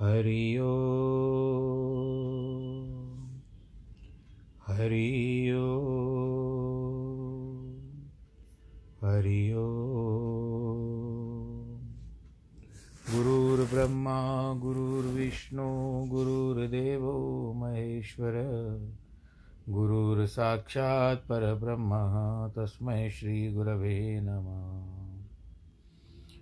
हरि ओ। हरि ओ। हरि ओ। गुरुर्ब्रह्मा, गुरुर्विष्णु, गुरुर्देवो महेश्वर। गुरुर्साक्षात् परब्रह्म, तस्मै श्रीगुरवे नमः।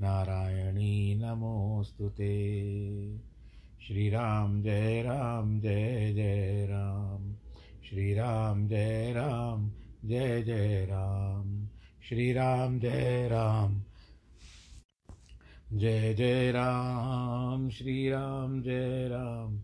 नारायणी नमोऽस्तु ते। श्रीराम जय राम, जय जय राम। श्रीराम जय राम, जय जय राम। श्रीराम जय राम। जय जय राम। श्री राम जय राम।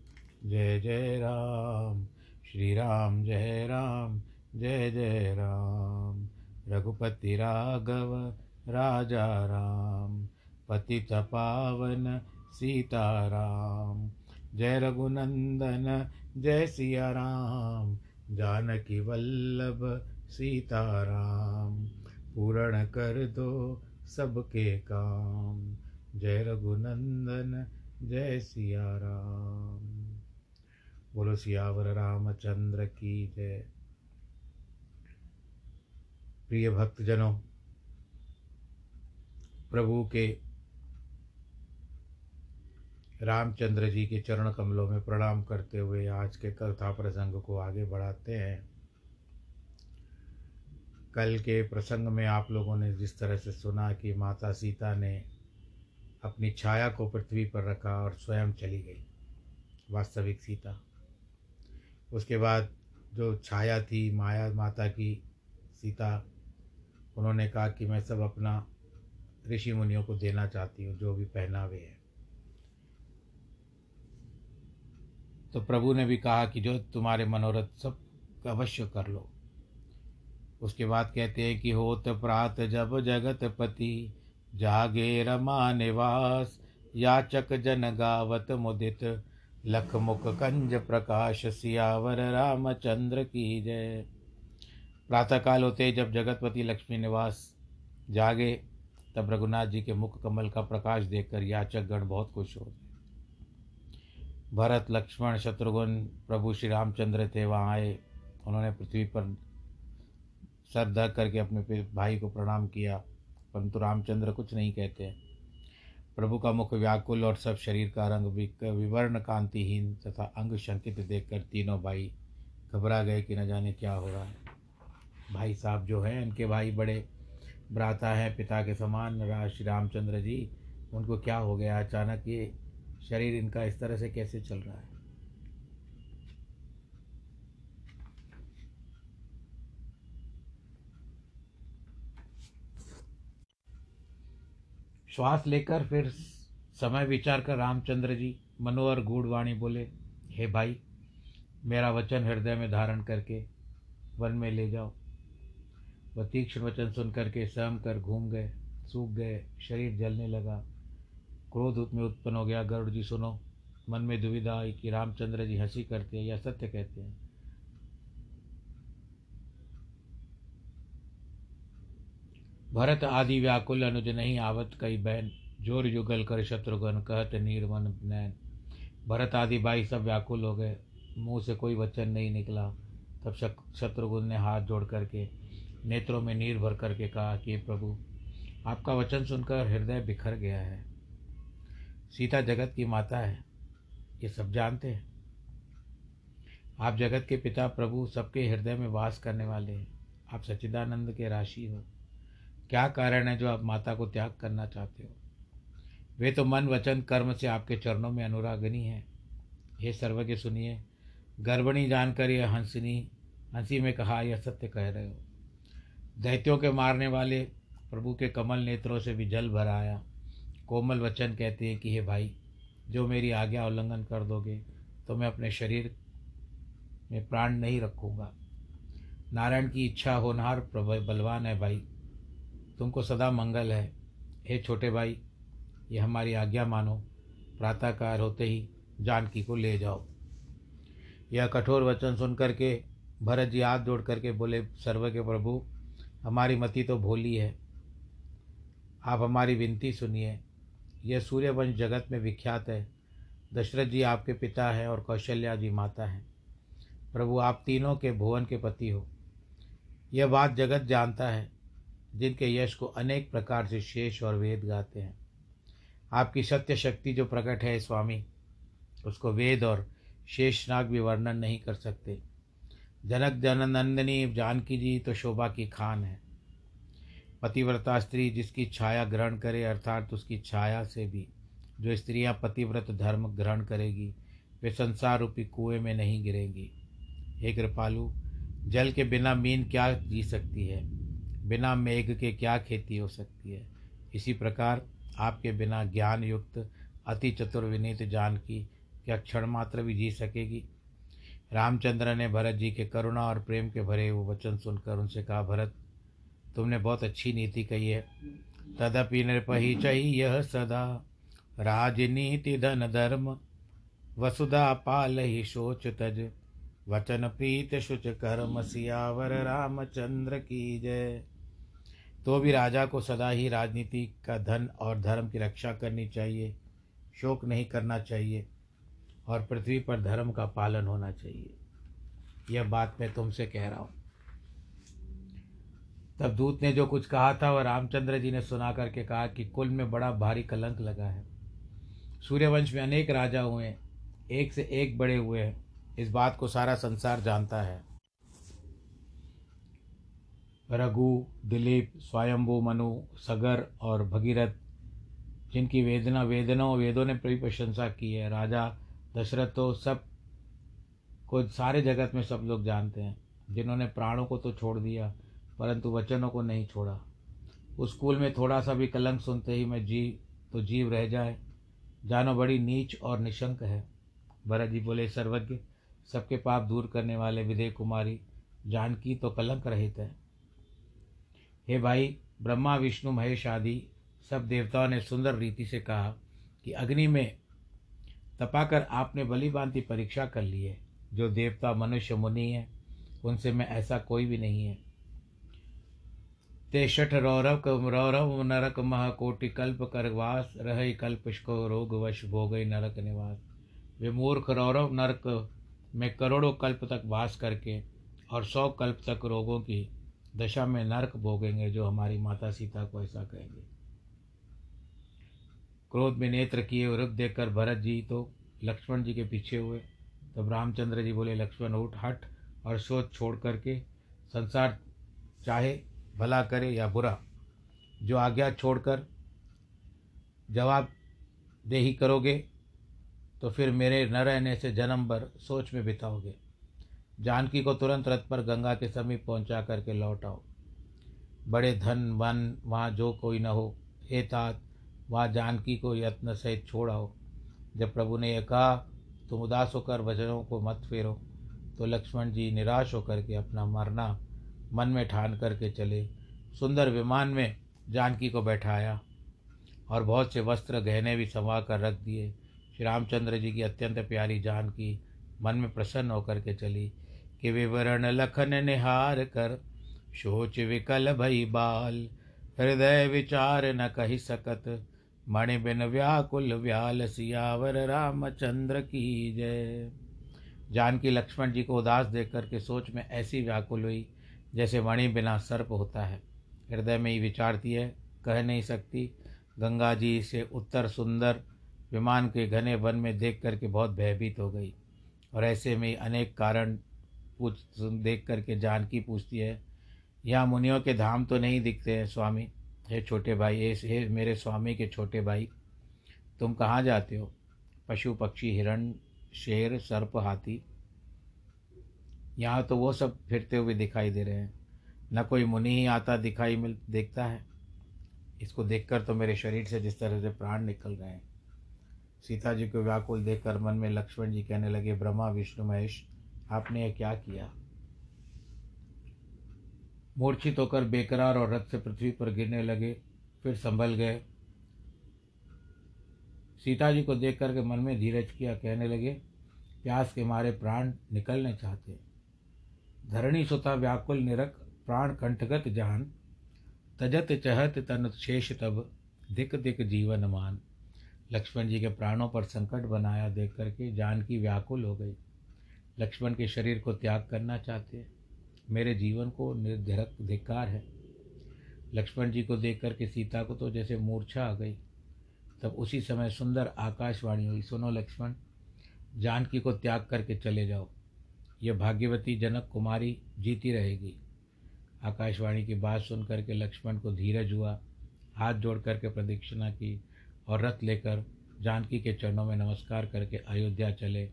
जय जय राम। श्री राम जय राम। जय जय राम। रघुपति राघव राजा राम, पतित पावन सीताराम। जय रघुनंदन, जय सिया राम जानकी वल्लभ सीताराम। पूर्ण कर दो सबके काम। जय रघुनंदन, जय सिया राम बोलो सियावर रामचंद्र की जय। प्रिय भक्तजनों प्रभु के रामचंद्र जी के चरण कमलों में प्रणाम करते हुए आज के कथा प्रसंग को आगे बढ़ाते हैं। कल के प्रसंग में आप लोगों ने जिस तरह से सुना कि माता सीता ने अपनी छाया को पृथ्वी पर रखा और स्वयं चली गई, वास्तविक सीता। उसके बाद जो छाया थी माया, माता की सीता, उन्होंने कहा कि मैं सब अपना ऋषि मुनियों को देना चाहती हूँ, जो भी पहनावे है। तो प्रभु ने भी कहा कि जो तुम्हारे मनोरथ सब अवश्य कर लो। उसके बाद कहते हैं कि होत प्रात जब जगत पति, जागे रमा निवास, याचक जन गावत मुदित लख मुख कंज प्रकाश, सियावर रामचंद्र की जय। प्रातःकाल होते जब जगतपति लक्ष्मी निवास जागे तब रघुनाथ जी के मुख कमल का प्रकाश देखकर याचक गण बहुत खुश हो भरत, लक्ष्मण, शत्रुघ्न, प्रभु श्री रामचंद्र थे, वहाँ आए। उन्होंने पृथ्वी पर सर धर करके अपने भाई को प्रणाम किया, परंतु रामचंद्र कुछ नहीं कहते। प्रभु का मुख व्याकुल और सब शरीर का रंग विवर्ण, कांतिहीन तथा अंग शंकित देखकर तीनों भाई घबरा गए कि न जाने क्या हो रहा है। भाई साहब जो हैं, इनके भाई बड़े भ्राता है पिता के समान श्री रामचंद्र जी। उनको क्या हो गया? अचानक ये शरीर इनका इस तरह से कैसे चल रहा है? श्वास लेकर फिर समय विचार कर रामचंद्र जी मनोहर गूढ़वाणी बोले, हे भाई, मेरा वचन हृदय में धारण करके वन में ले जाओ। वह तीक्ष्ण वचन सुन करके सहम कर घूम गए, सूख गए, शरीर जलने लगा। क्रोध में उत्पन्न हो गया, गरुड़ जी सुनो, मन में दुविधा आई कि रामचंद्र जी हँसी करते हैं या सत्य कहते हैं। भरत आदि व्याकुल अनुज नहीं आवत कई बहन ज़ोर युगल कर शत्रुघ्न कहत नीरमन नैन। भरत आदि भाई सब व्याकुल हो गए, मुँह से कोई वचन नहीं निकला। तब शत्रुघ्न ने हाथ जोड़ करके नेत्रों में नीर भर करके कहा कि प्रभु, आपका वचन सुनकर हृदय बिखर गया है। सीता जगत की माता है। ये सब जानते हैं। आप जगत के पिता प्रभु सबके हृदय में वास करने वाले हैं। आप सच्चिदानंद के राशि हो। क्या कारण है जो आप माता को त्याग करना चाहते हो? वे तो मन, वचन, कर्म से आपके चरणों में अनुरागनी है। हे सर्वज्ञ, सुनिए। गर्भणी जानकर यह हंसनी, हँसी में कहा, यह सत्य कह रहे हो। दैत्यों के मारने वाले, प्रभु के कमल नेत्रों से भी जल भर आया। कोमल वचन कहते हैं कि, हे भाई, जो मेरी आज्ञा उल्लंघन कर दोगे तो मैं अपने शरीर में प्राण नहीं रखूँगा। नारायण की इच्छा होनहार बलवान है भाई। तुमको सदा मंगल है। हे छोटे भाई ये हमारी आज्ञा मानो। प्रातःकाल होते ही जानकी को ले जाओ। यह कठोर वचन सुन करके भरत जी हाथ जोड़ करके बोले, सर्व के प्रभु हमारी मति तो भोली है। आप हमारी विनती सुनिए। यह सूर्यवंश जगत में विख्यात है। दशरथ जी आपके पिता हैं और कौशल्या जी माता हैं। प्रभु, आप तीनों के भुवन के पति हो। यह बात जगत जानता है, जिनके यश को अनेक प्रकार से शेष और वेद गाते हैं। आपकी सत्य शक्ति जो प्रकट है, स्वामी, उसको वेद और शेषनाग भी वर्णन नहीं कर सकते। जनक जननंदनी जानकी जी तो शोभा की खान है। पतिव्रता स्त्री जिसकी छाया ग्रहण करे, अर्थात उसकी छाया से भी, जो स्त्रियाँ पतिव्रत धर्म ग्रहण करेगी, वे संसार रूपी कुएँ में नहीं गिरेंगी। हे कृपालु, जल के बिना मीन क्या जी सकती है? बिना मेघ के क्या खेती हो सकती है? इसी प्रकार आपके बिना ज्ञान युक्त अति चतुर विनीत जान की क्या क्षण मात्र भी जी सकेगी? रामचंद्र ने भरत जी के करुणा और प्रेम के भरे वो वचन सुनकर उनसे कहा, भरत, तुमने बहुत अच्छी नीति कही है। तदपि नृपही चाहिए यह सदा। राजनीति धन धर्म, वसुधा पाल ही सोच तज। वचन प्रीत शुच कर्म सियावर, रामचंद्र की जय। तो भी राजा को सदा ही राजनीति का धन और धर्म की रक्षा करनी चाहिए, शोक नहीं करना चाहिए। और पृथ्वी पर धर्म का पालन होना चाहिए। यह बात मैं तुमसे कह रहा हूँ। तब दूत ने जो कुछ कहा था, वह रामचंद्र जी ने सुना करके कहा कि कुल में बड़ा भारी कलंक लगा है। सूर्यवंश में अनेक राजा हुए एक से एक बड़े हुए हैं। इस बात को सारा संसार जानता है। रघु, दिलीप, स्वयंभू, मनु, सगर और भगीरथ, जिनकी वेदना वेदनाओं वेदों ने प्रशंसा की है, राजा दशरथ तो सबको सारे जगत में सब लोग जानते हैं। जिन्होंने प्राणों को तो छोड़ दिया, परंतु वचनों को नहीं छोड़ा। उस स्कूल में थोड़ा सा भी कलंक सुनते ही मैं जी तो जीव रह जाए। जानो बड़ी नीच और निशंक है। भरत जी बोले, सर्वज्ञ, सबके पाप दूर करने वाले विदय कुमारी, जानकी तो कलंक रहित है। हे भाई, ब्रह्मा, विष्णु, महेश आदि सब देवताओं ने सुंदर रीति से कहा कि अग्नि में तपाकर आपने भली भांति परीक्षा कर ली है। जो देवता मनुष्य मुनि है, उनसे मैं ऐसा कोई भी नहीं है। ते शठ रौरव रौरव नरक मह कोटि कल्प कर वास, रह कल्प रोग वश भोग नरक निवास। वे मूर्ख रौरव नरक में करोड़ों कल्प तक वास करके और सौ कल्प तक रोगों की दशा में नरक भोगेंगे, जो हमारी माता सीता को ऐसा कहेंगे। क्रोध में नेत्र किए और देखकर भरत जी तो लक्ष्मण जी के पीछे हुए। तब रामचंद्र जी बोले, लक्ष्मण, उठ, हट और सोच छोड़ करके संसार चाहे, भला करे या बुरा। जो आज्ञा छोड़कर जवाब दे ही करोगे तो फिर मेरे न रहने से जन्म भर सोच में बिताओगे। जानकी को तुरंत रथ पर गंगा के समीप पहुँचा करके लौट आओ। बड़े धन, वन, वहाँ जो कोई न हो हे तात वहाँ जानकी को यत्न सहित छोड़ आओ जब प्रभु ने यह कहा, तुम उदास होकर वचनों को मत फेरो। तो लक्ष्मण जी निराश होकर के अपना मरना मन में ठान करके चले। सुंदर विमान में जानकी को बैठाया और बहुत से वस्त्र गहने भी संवा कर रख दिए। श्री रामचंद्र जी की अत्यंत प्यारी जानकी मन में प्रसन्न होकर के चली कि विवरण लखन निहार कर सोच विकल भई बाल, हृदय विचार न कही सकत। मणि बिन व्याकुल व्याल सियावर रामचंद्र की जय। जानकी लक्ष्मण जी को उदास देख करके सोच में ऐसी व्याकुल हुई, जैसे मणि बिना सर्प होता है। हृदय में ही विचारती है, कह नहीं सकती। गंगा जी से उत्तर सुंदर विमान के घने वन में देख करके बहुत भयभीत हो गई। और ऐसे में अनेक कारण पूछ देख करके जानकी पूछती है, यहाँ मुनियों के धाम तो नहीं दिखते हैं, स्वामी। हे छोटे भाई, हे हे मेरे स्वामी के छोटे भाई, तुम कहाँ जाते हो? पशु, पक्षी, हिरण, शेर, सर्प, हाथी। यहाँ तो वो सब फिरते हुए दिखाई दे रहे हैं। न कोई मुनि ही आता दिखाई मिल, देखता है। इसको देखकर तो मेरे शरीर से जिस तरह से प्राण निकल रहे हैं। सीता जी को व्याकुल देखकर मन में लक्ष्मण जी कहने लगे, ब्रह्मा, विष्णु, महेश, आपने यह क्या किया? मूर्छित होकर बेकरार और रथ से पृथ्वी पर गिरने लगे, फिर संभल गए। सीता जी को देख करके मन में धीरज किया, कहने लगे, प्यास के मारे प्राण निकलने चाहते धरणी सुता व्याकुल निरक प्राण कंठगत जान। तजत चहत तन शेष तब, दिक दिक जीवन मान। लक्ष्मण जी के प्राणों पर संकट बनाया देख करके जान की व्याकुल हो गई। लक्ष्मण के शरीर को त्याग करना चाहते मेरे जीवन को निर्धरक धिकार है। लक्ष्मण जी को देख करके सीता को तो जैसे मूर्छा आ गई। तब उसी समय सुंदर आकाशवाणी हुई, सुनो लक्ष्मण, जानकी को त्याग करके चले जाओ। यह भाग्यवती जनक कुमारी जीती रहेगी। आकाशवाणी की बात सुन करके लक्ष्मण को धीरज हुआ, हाथ जोड़ करके प्रदक्षिणा की और रथ लेकर जानकी के चरणों में नमस्कार करके अयोध्या चले।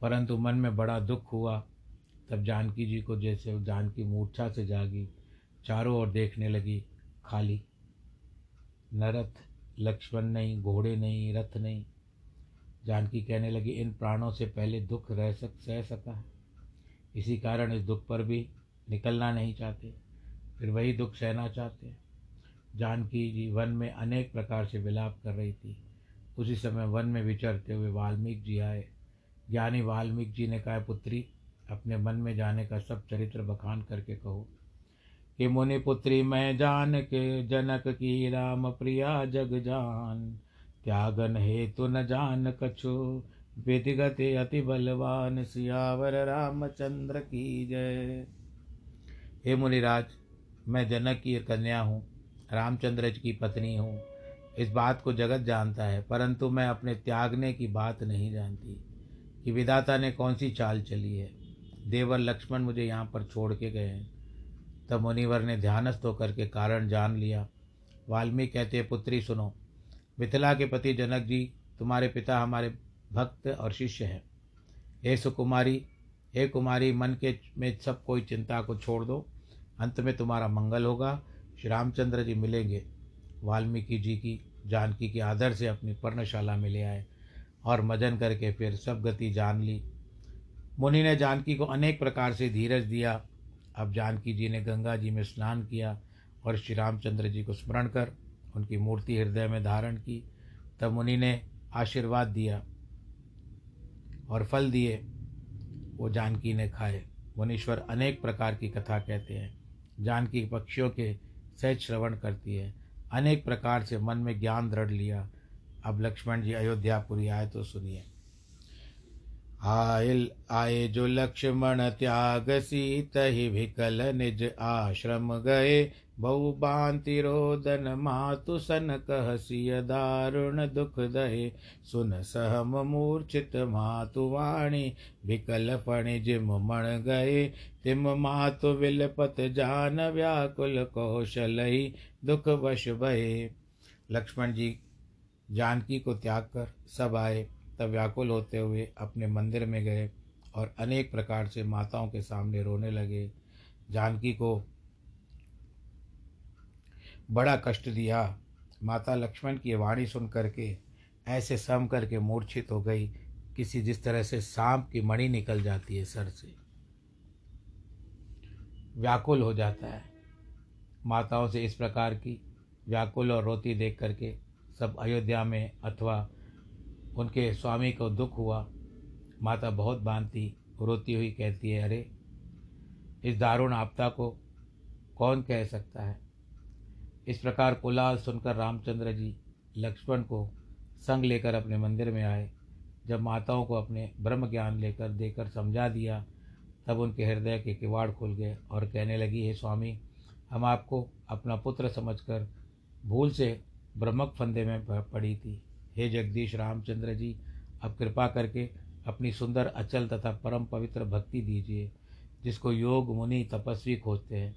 परंतु मन में बड़ा दुख हुआ तब जानकी जी को जैसे जानकी मूर्छा से जागी, चारों ओर देखने लगी, खाली। न रथ लक्ष्मण नहीं, घोड़े नहीं, रथ नहीं। जानकी कहने लगी, इन प्राणों से पहले दुख रह सक, सह सका है। इसी कारण इस दुख पर भी निकलना नहीं चाहते, फिर वही दुख सहना चाहते जानकी जी वन में अनेक प्रकार से विलाप कर रही थी। उसी समय वन में विचरते हुए वाल्मीकि जी आए। ज्ञानी वाल्मीकि जी ने कहा, पुत्री अपने मन में जाने का सब चरित्र बखान करके कहो, कि मुनि पुत्री मैं जान के जनक की राम प्रिया जग जान। त्यागन हे तु न जान कछु, विधिगत अति बलवान सियावर रामचंद्र की जय। हे मुनिराज, मैं जनक की कन्या हूँ, रामचंद्र की पत्नी हूँ। इस बात को जगत जानता है, परंतु मैं अपने त्यागने की बात नहीं जानती कि विदाता ने कौन सी चाल चली है। देवर लक्ष्मण मुझे यहाँ पर छोड़ के गए। हैं तब मुनिवर ने ध्यानस्थ होकर के कारण जान लिया। वाल्मीकि कहते, पुत्री, सुनो, मिथिला के पति जनक जी, तुम्हारे पिता हमारे भक्त और शिष्य हैं। हे सुकुमारी, हे कुमारी, मन के में सब कोई चिंता को छोड़ दो। अंत में तुम्हारा मंगल होगा। श्री रामचंद्र जी मिलेंगे। वाल्मीकि जी की, जानकी के आदर से अपनी पर्णशाला में ले आए और मजन करके फिर सब गति जान ली। मुनि ने जानकी को अनेक प्रकार से धीरज दिया। अब जानकी जी ने गंगा जी में स्नान किया और श्री रामचंद्र जी को स्मरण कर उनकी मूर्ति हृदय में धारण की। तब मुनि ने आशीर्वाद दिया और फल दिए। वो जानकी ने खाए। मुनीश्वर अनेक प्रकार की कथा कहते हैं। जानकी पक्षियों के सहज श्रवण करती है। अनेक प्रकार से मन में ज्ञान दृढ़ लिया। अब लक्ष्मण जी अयोध्यापुरी आए तो सुनिए। आयल आए जो लक्ष्मण त्याग सीत ही विकल निज आश्रम गए। बहु बांति रोदन मातु सन कह सिय दारुण दुख दहे। सुन सहम मूर्छित मातु वाणी विकल जिम मण गए। तिम मातु विलपत जान व्याकुल कौशल ही दुख वश भये। लक्ष्मण जी जानकी को त्याग कर सब आए। तब व्याकुल होते हुए अपने मंदिर में गए और अनेक प्रकार से माताओं के सामने रोने लगे। जानकी को बड़ा कष्ट दिया। माता लक्ष्मण की वाणी सुन करके ऐसे सम करके मूर्छित हो गई, किसी जिस तरह से सांप की मणि निकल जाती है सर से। व्याकुल हो जाता है। माताओं से इस प्रकार की व्याकुल और रोती देख करके सब अयोध्या में अथवा उनके स्वामी को दुख हुआ। माता बहुत बांधती रोती हुई कहती है, अरे, इस दारुण आपदा को कौन कह सकता है? इस प्रकार कुलाल सुनकर रामचंद्र जी लक्ष्मण को संग लेकर अपने मंदिर में आए। जब माताओं को अपने ब्रह्म ज्ञान लेकर देकर समझा दिया, तब उनके हृदय के किवाड़ खुल गए और कहने लगी, हे स्वामी, हम आपको अपना पुत्र समझकर भूल से ब्रह्मक फंदे में पड़ी थी। हे जगदीश रामचंद्र जी, अब कृपा करके अपनी सुंदर अचल तथा परम पवित्र भक्ति दीजिए, जिसको योग मुनि तपस्वी खोजते हैं।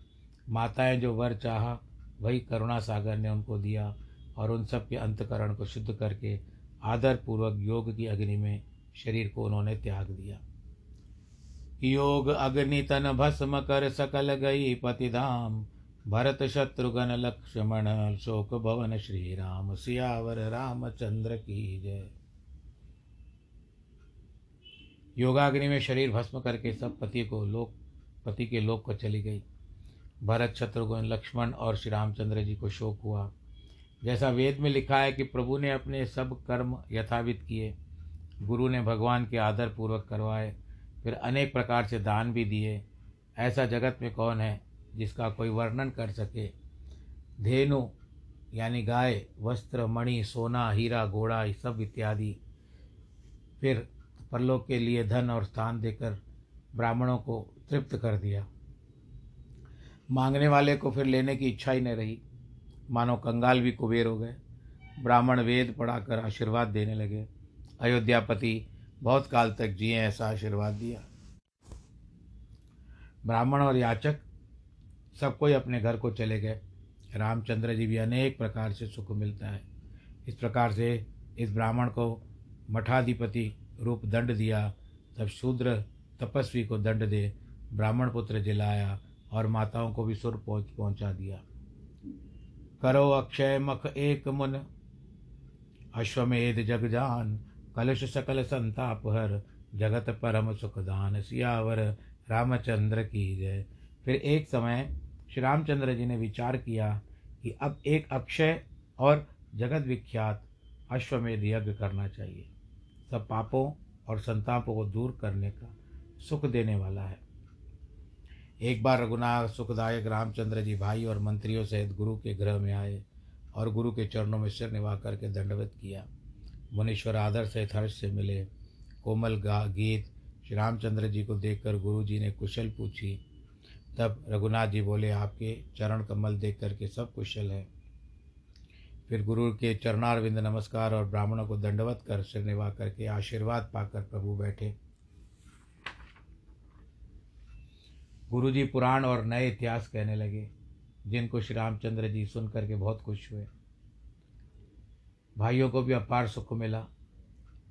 माताएँ जो वर चाहा, वही करुणा सागर ने उनको दिया और उन सब के अंतकरण को शुद्ध करके आदरपूर्वक योग की अग्नि में शरीर को उन्होंने त्याग दिया। योग अग्नि तन भस्म कर सकल गई पतिधाम भरत शत्रुघ्न लक्ष्मण शोक भवन श्री राम सियावर रामचंद्र की जय। योगाग्नि में शरीर भस्म करके सब पति को लोक, पति के लोक को चली गई। भरत शत्रुघ्न लक्ष्मण और श्री रामचंद्र जी को शोक हुआ। जैसा वेद में लिखा है कि प्रभु ने अपने सब कर्म यथावित किए। गुरु ने भगवान के आदर पूर्वक करवाए। फिर अनेक प्रकार से दान भी दिए। ऐसा जगत में कौन है? जिसका कोई वर्णन कर सके। धेनु, यानी गाय, वस्त्र, मणि, सोना, हीरा, घोड़ा सब इत्यादि। फिर परलोक के लिए धन और स्थान देकर ब्राह्मणों को तृप्त कर दिया। मांगने वाले को फिर लेने की इच्छा ही नहीं रही। मानो कंगाल भी कुबेर हो गए। ब्राह्मण वेद पढ़ाकर आशीर्वाद देने लगे। अयोध्यापति बहुत काल तक जिए ऐसा आशीर्वाद दिया। ब्राह्मण और याचक सब कोई अपने घर को चले गए। रामचंद्र जी भी अनेक प्रकार से सुख मिलता है। इस प्रकार से इस ब्राह्मण को मठाधिपति रूप दंड दिया, तब शूद्र तपस्वी को दंड दे, ब्राह्मण पुत्र जिलाया और माताओं को भी सुर पहुँच पहुँचा दिया। करो अक्षय मख एक मुन, अश्वमेध जग जान, कलश सकल संताप हर, जगत परम सुखदान सियावर, रामचंद्र की जय। फिर एक समय श्री रामचंद्र जी ने विचार किया कि अब एक अक्षय और जगत विख्यात अश्वमेध यज्ञ करना चाहिए। सब पापों और संतापों को दूर करने का सुख देने वाला है। एक बार रघुनाथ सुखदायक रामचंद्र जी भाई और मंत्रियों सहित गुरु के गृह में आए और गुरु के चरणों में सिर निभा करके दंडवत किया। मुनीश्वर आदर सहित हर्ष से मिले कोमल गा, गीत श्री रामचंद्र जी को देखकर गुरु जी ने कुशल पूछी तब रघुनाथ जी बोले, आपके चरण कमल देख करके सब कुशल है। फिर गुरु के चरणारविंद नमस्कार और ब्राह्मणों को दंडवत कर सिर निभा करके आशीर्वाद पाकर प्रभु बैठे। गुरु जी पुराण और नए इतिहास कहने लगे, जिनको श्री रामचंद्र जी सुन करके बहुत खुश हुए। भाइयों को भी अपार सुख मिला।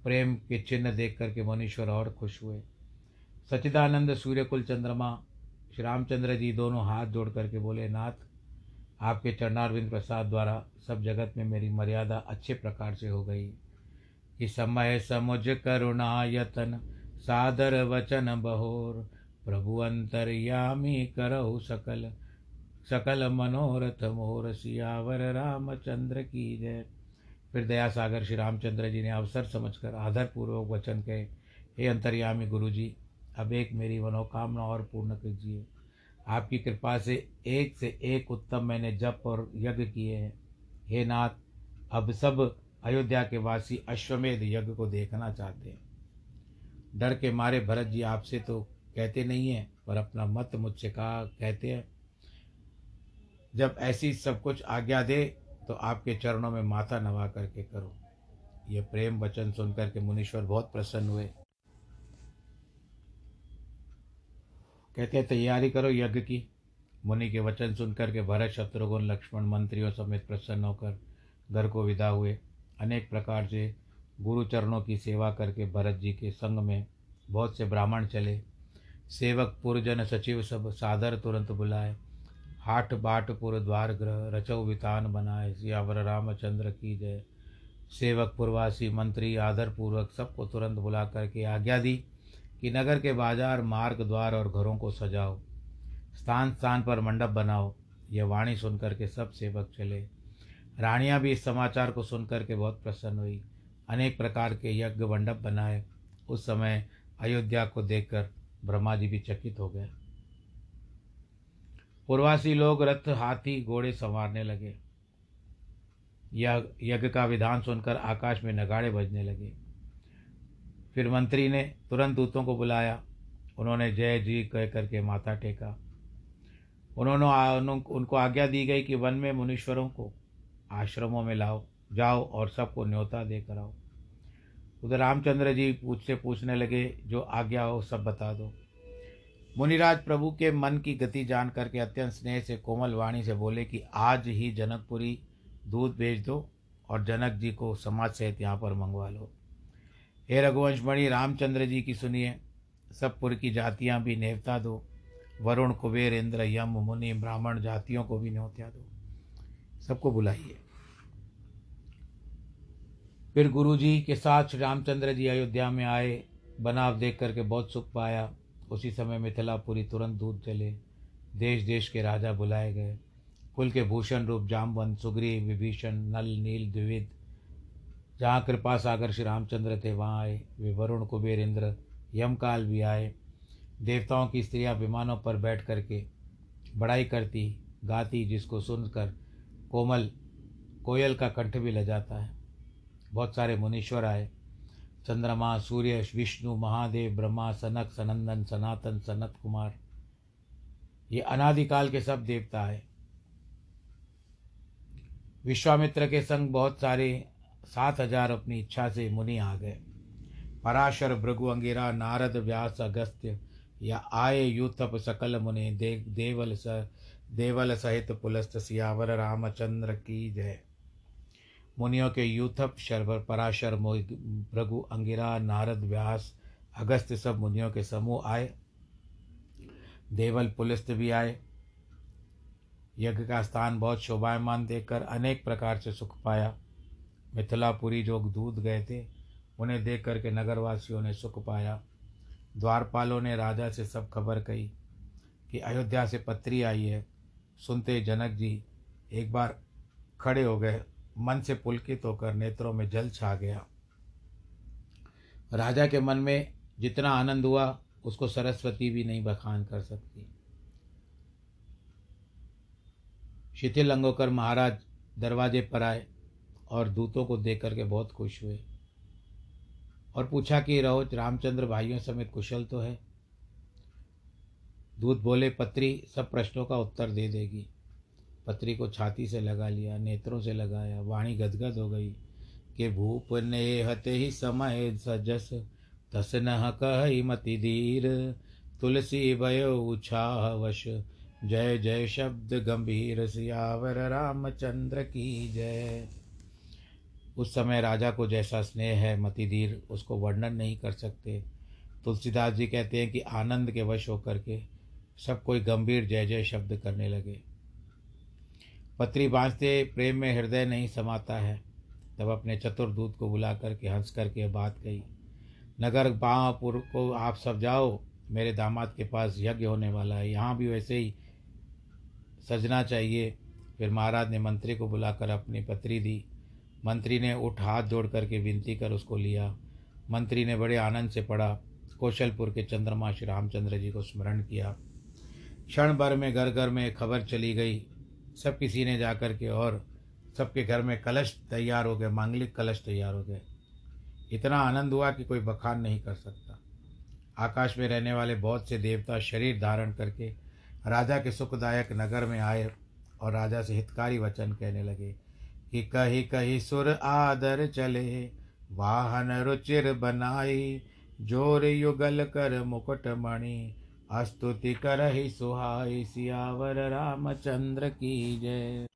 प्रेम के चिन्ह देख करके मनुष्वर और खुश हुए। सच्चिदानंद सूर्यकुल चंद्रमा श्री रामचंद्र जी दोनों हाथ जोड़ करके बोले, नाथ, आपके चरणारविंद प्रसाद द्वारा सब जगत में मेरी मर्यादा अच्छे प्रकार से हो गई। कि समय समुझ करुणायतन सादर वचन बहोर, प्रभु अंतर्यामी करहु सकल सकल मनोरथ मोर, सियावर रामचंद्र की जय। फिर दया सागर श्री रामचंद्र जी ने अवसर समझकर आदरपूर्वक वचन कहे, हे अंतर्यामी गुरु जी अब एक मेरी मनोकामना और पूर्ण कीजिए। आपकी कृपा से एक से एक उत्तम मैंने जप और यज्ञ किए हैं। हे नाथ, अब सब अयोध्या के वासी अश्वमेध यज्ञ को देखना चाहते हैं। डर के मारे भरत जी आपसे तो कहते नहीं हैं, पर अपना मत मुझसे कहा कहते हैं। जब ऐसी सब कुछ आज्ञा दे तो आपके चरणों में माथा नवा करके करो। ये प्रेम वचन सुनकर के मुनीश्वर बहुत प्रसन्न हुए। कहते हैं, तैयारी करो यज्ञ की। मुनि के वचन सुनकर के भरत, शत्रुघ्न, लक्ष्मण, मंत्रियों समेत प्रसन्न होकर घर को विदा हुए। अनेक प्रकार से गुरु चरणों की सेवा करके भरत जी के संग में बहुत से ब्राह्मण चले। सेवक पुरजन सचिव सब सादर तुरंत बुलाए। हाट बाटपुर द्वार ग्रह, रचौ वितान बनाए। सियावर रामचंद्र की जय। सेवक पुरवासी मंत्री, आदर पूर्वक सबको तुरंत बुला करके आज्ञा दी। कि नगर के बाज़ार, मार्ग द्वार और घरों को सजाओ, स्थान स्थान पर मंडप बनाओ। यह वाणी सुनकर के सब सेवक चले। रानियाँ भी इस समाचार को सुनकर के बहुत प्रसन्न हुई। अनेक प्रकार के यज्ञ मंडप बनाए। उस समय अयोध्या को देखकर ब्रह्मा जी भी चकित हो गए। पूर्वासी लोग रथ, हाथी, घोड़े संवारने लगे। यज्ञ का विधान सुनकर आकाश में नगाड़े बजने लगे। फिर मंत्री ने तुरंत दूतों को बुलाया। उन्होंने जय जी कह करके माथा टेका। उन्होंने उनको आज्ञा दी गई कि वन में मुनीश्वरों को आश्रमों में लाओ, जाओ और सबको न्योता देकर आओ। उधर रामचंद्र जी पूछते पूछने लगे, जो आज्ञा हो सब बता दो। मुनिराज प्रभु के मन की गति जान करके अत्यंत स्नेह से, कोमल वाणी से बोले कि आज ही जनकपुरी दूध भेज दो और जनक जी को समाज सहित यहाँ पर मंगवा लो। हे रघुवंश मणि रामचंद्र जी की सुनिए। सब पुर की जातियाँ भी नेवता दो। वरुण, कुबेर, इंद्र, यम, मुनि, ब्राह्मण जातियों को भी न्योत्या दो। सबको बुलाइए। फिर गुरु जी के साथ श्री रामचंद्र जी अयोध्या में आए। बनाव देख करके बहुत सुख पाया। उसी समय मिथिलापुरी तुरंत दूध चले देश देश के राजा बुलाए गए। कुल के भूषण रूप जामवंत, सुग्रीव, विभीषण, नल, नील द्विविद जहाँ कृपा सागर श्री रामचंद्र थे वहाँ आए, वे वरुण, कुबेर, इंद्र, यमकाल भी आए। देवताओं की स्त्रियाँ विमानों पर बैठ करके बड़ाई करती, गाती, जिसको सुनकर कोमल, कोयल का कंठ भी लजाता है। बहुत सारे मुनीश्वर आए। चंद्रमा, सूर्य, विष्णु, महादेव, ब्रह्मा, सनक, सनंदन, सनातन, सनत कुमार। ये अनादिकाल के सब देवता है विश्वामित्र के संग बहुत सारे सात हज़ार अपनी इच्छा से मुनि आ गए। पराशर भृगु अंगिरा नारद व्यास अगस्त्य या आए यूथप सकल मुनि दे, देवल स देवल सहित पुलस्त सियावर रामचंद्र की जय। मुनियों के यूथप शर्वर पराशर भृगु अंगिरा नारद व्यास अगस्त सब मुनियों के समूह आए। देवल पुलस्त भी आए। यज्ञ का स्थान बहुत शोभायमान देखकर अनेक प्रकार से सुख पाया। मिथिलापुरी जो दूध गए थे, उन्हें देख करके नगरवासियों ने सुख पाया। द्वारपालों ने राजा से सब खबर कही कि अयोध्या से पत्री आई है। सुनते जनक जी एक बार खड़े हो गए। मन से पुलकित होकर नेत्रों में जल छा गया। राजा के मन में जितना आनंद हुआ, उसको सरस्वती भी नहीं बखान कर सकती। शिथिल लंगोकर महाराज दरवाजे पर आए। और दूतों को देख करके बहुत खुश हुए और पूछा कि, रहो, रामचंद्र भाइयों समेत कुशल तो है? दूत बोले, पत्री, सब प्रश्नों का उत्तर दे देगी। पत्री को छाती से लगा लिया, नेत्रों से लगाया, वाणी गदगद हो गई कि, भूप ने हते ही समय सजस, तस न कह मति धीर। तुलसी भयो उछाह वश जय जय शब्द गंभीर, सियावर रामचंद्र की जय। उस समय राजा को जैसा स्नेह है, मतिधीर उसको वर्णन नहीं कर सकते। तुलसीदास जी कहते हैं कि आनंद के वश होकर के सब कोई गंभीर जय जय शब्द करने लगे। पत्री बांधते प्रेम में हृदय नहीं समाता है। तब अपने चतुर्दूत को बुला करके हंस करके बात कही, नगर बाँपुर को आप सब जाओ, मेरे दामाद के पास यज्ञ होने वाला है। यहाँ भी वैसे ही सजना चाहिए। फिर महाराज ने मंत्री को बुलाकर अपनी पत्री दी। मंत्री ने उठ हाथ जोड़ करके विनती कर उसको लिया। मंत्री ने बड़े आनंद से पढ़ा। कौशलपुर के चंद्रमा श्री रामचंद्र जी को स्मरण किया। क्षण भर में घर घर में खबर चली गई। सब किसी ने जाकर के और सबके घर में कलश तैयार हो गए, मांगलिक कलश तैयार हो गए। इतना आनंद हुआ कि कोई बखान नहीं कर सकता। आकाश में रहने वाले बहुत से देवता शरीर धारण करके राजा के सुखदायक नगर में आए और राजा से हितकारी वचन कहने लगे। कि कही कही सुर आदर चले, वाहन रुचिर बनाई, ज़ोर युगल कर मुकुट मणि, अस्तुति ही सुहाई सियावर रामचंद्र की जय।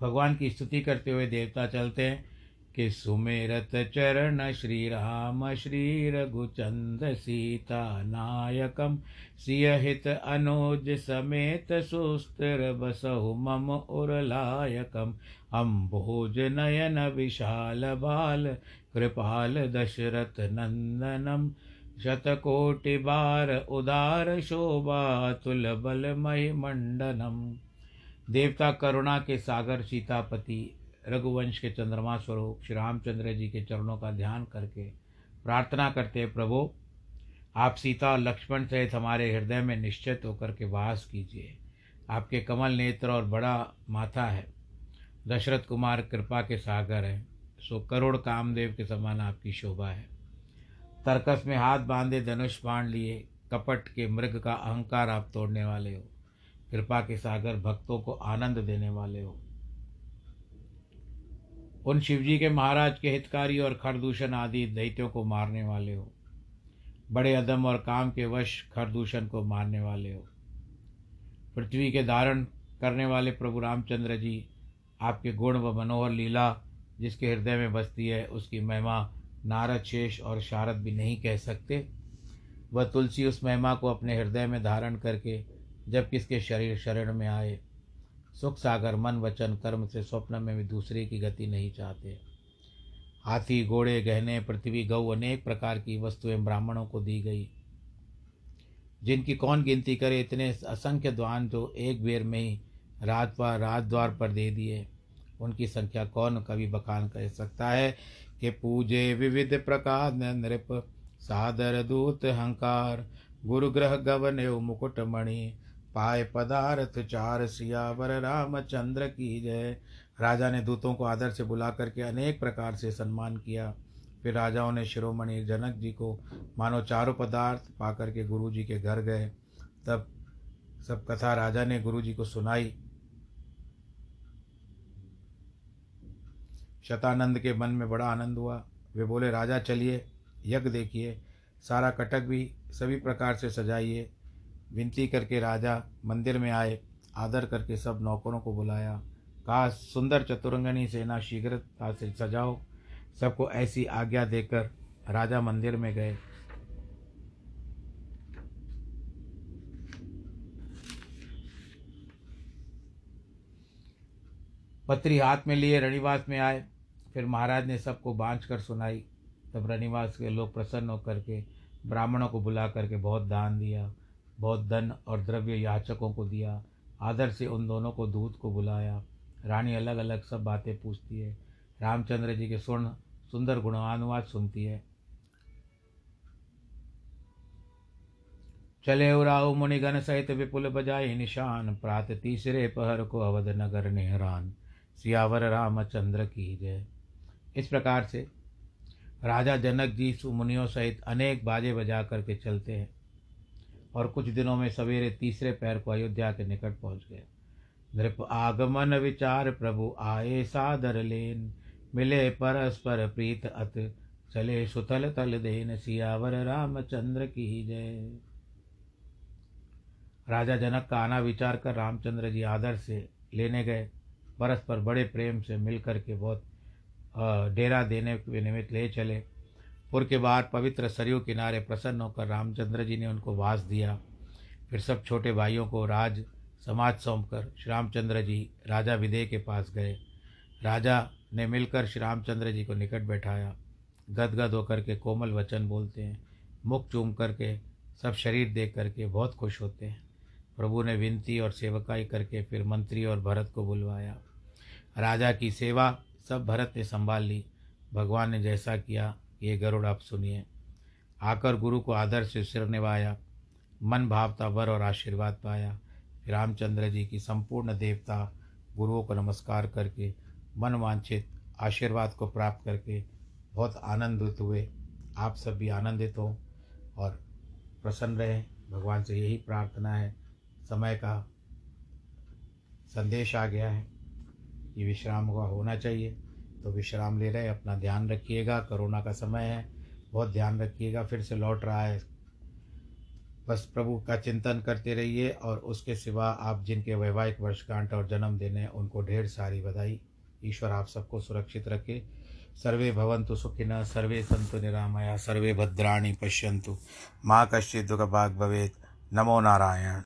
भगवान की स्तुति करते हुए देवता चलते हैं। कि सुमेरत चरण श्री राम श्री रघुचंद सीता नायकम, सियहित अनुज समेत सुस्तिर बसहु मम उरलायकम अम्भोज नयन विशाल बाल, कृपाल दशरथ नंदनम। शतकोटि बार उदार शोभा तुल बल मही मंडनम। देवता करुणा के सागर सीतापति रघुवंश के चंद्रमा स्वरूप, श्री रामचंद्र जी के चरणों का ध्यान करके प्रार्थना करते प्रभु, आप सीता और लक्ष्मण सहित हमारे हृदय में निश्चित होकर के वास कीजिए। आपके कमल नेत्र और बड़ा माथा है। दशरथ कुमार कृपा के सागर है। सो करोड़ कामदेव के समान आपकी शोभा है। तर्कस में हाथ बांधे धनुष बाण लिए, कपट के मृग का अहंकार आप तोड़ने वाले हो। कृपा के सागर भक्तों को आनंद देने वाले हो। उन शिवजी के महाराज के हितकारी और खरदूषण आदि दैत्यों को मारने वाले हो। बड़े अदम और काम के वश खरदूषण को मारने वाले हो। पृथ्वी के धारण करने वाले प्रभु रामचंद्र जी आपके गुण व मनोहर लीला जिसके हृदय में बसती है, उसकी महिमा नारद शेष और शारद भी नहीं कह सकते। वह तुलसी उस महिमा को अपने हृदय में धारण करके जब किसके शरीर शरण में आए सुख सागर मन वचन कर्म से स्वप्न में भी दूसरे की गति नहीं चाहते। हाथी, घोड़े, गहने, पृथ्वी गौ अनेक प्रकार की वस्तुएँ ब्राह्मणों को दी गई। जिनकी कौन गिनती करे, इतने असंख्य द्वान जो एक बेर में ही रात पर रात द्वार पर दे दिए। उनकी संख्या कौन कभी बखान कर सकता है कि पूजे विविध प्रकार, नृप, सादर दूत, हंकार, गुरुग्रह गवन एव मुकुटमणि पाए पदार्थ, चार सियावर रामचंद्र की जय। राजा ने दूतों को आदर से बुला करके अनेक प्रकार से सम्मान किया। फिर राजाओं ने शिरोमणि जनक जी को मानो चारों पदार्थ पा करके गुरु जी के घर गए। तब सब कथा राजा ने गुरु जी को सुनाई। शतानंद के मन में बड़ा आनंद हुआ। वे बोले, राजा, चलिए, यज्ञ देखिए। सारा कटक भी सभी प्रकार से सजाइए। विनती करके राजा मंदिर में आए, आदर करके सब नौकरों को बुलाया। कहा, सुंदर चतुरंगनी सेना शीघ्रता से सजाओ। सबको ऐसी आज्ञा देकर राजा मंदिर में गए। पत्री हाथ में लिए रणिवास में आए। फिर महाराज ने सबको बांझ कर सुनाई। तब रणिवास के लोग प्रसन्न होकर के ब्राह्मणों को बुला करके बहुत दान दिया। बहुत धन और द्रव्य याचकों को दिया, आदर से उन दोनों को दूध को बुलाया। रानी अलग अलग सब बातें पूछती है। रामचंद्र जी के स्वर्ण सुंदर गुणानुवाद सुनती है। चले उराऊ मुनिगण सहित विपुल बजाए निशान, प्रात तीसरे पहर को अवध नगर नेहरान। सियावर रामचंद्र की जय। इस प्रकार से राजा जनक जी सुमुनियों सहित अनेक बाजे बजा करके चलते हैं। और कुछ दिनों में सवेरे तीसरे पैर को अयोध्या के निकट पहुँच गए। नृप आगमन विचार प्रभु आए सादर लेन, मिले परस्पर प्रीत अत, चले सुतल तल देन सियावर रामचंद्र की जय। राजा जनक का आना विचार कर रामचंद्र जी आदर से लेने गए। परस्पर बड़े प्रेम से मिलकर के बहुत डेरा देने के निमित्त ले चले। पुर के बाहर पवित्र सरयू किनारे प्रसन्न होकर रामचंद्र जी ने उनको वास दिया। फिर सब छोटे भाइयों को राज, समाज सौंप कर श्री रामचंद्र जी, राजा विदय के पास गए। राजा ने मिलकर श्री रामचंद्र जी को निकट बैठाया। गदगद होकर के कोमल वचन बोलते हैं। मुख चूम करके, सब शरीर देख करके बहुत खुश होते हैं। प्रभु ने विनती और सेवकाई करके फिर मंत्री और भरत को बुलवाया। राजा की सेवा सब भरत ने संभाल ली। भगवान ने जैसा किया ये गरुड़ आप सुनिए। आकर गुरु को आदर से सिर निभाया, मन भावता वर और आशीर्वाद पाया। रामचंद्र जी की संपूर्ण देवता गुरुओं को नमस्कार करके मन वांछित आशीर्वाद को प्राप्त करके बहुत आनंदित हुए। आप सब भी आनंदित हों और प्रसन्न रहें। भगवान से यही प्रार्थना है। समय का संदेश आ गया है कि विश्राम का होना चाहिए। तो विश्राम ले रहे, अपना ध्यान रखिएगा, कोरोना का समय है, बहुत ध्यान रखिएगा, फिर से लौट रहा है। बस प्रभु का चिंतन करते रहिए और उसके सिवा आप जिनके वैवाहिक वर्षगांठ और जन्मदिन है, उनको ढेर सारी बधाई। ईश्वर आप सबको सुरक्षित रखे। सर्वे भवन्तु सुखिनः, सर्वे सन्तु निरामया, सर्वे भद्राणी पश्यन्तु। माँ कश्चित् भाग भवेत्। नमो नारायण।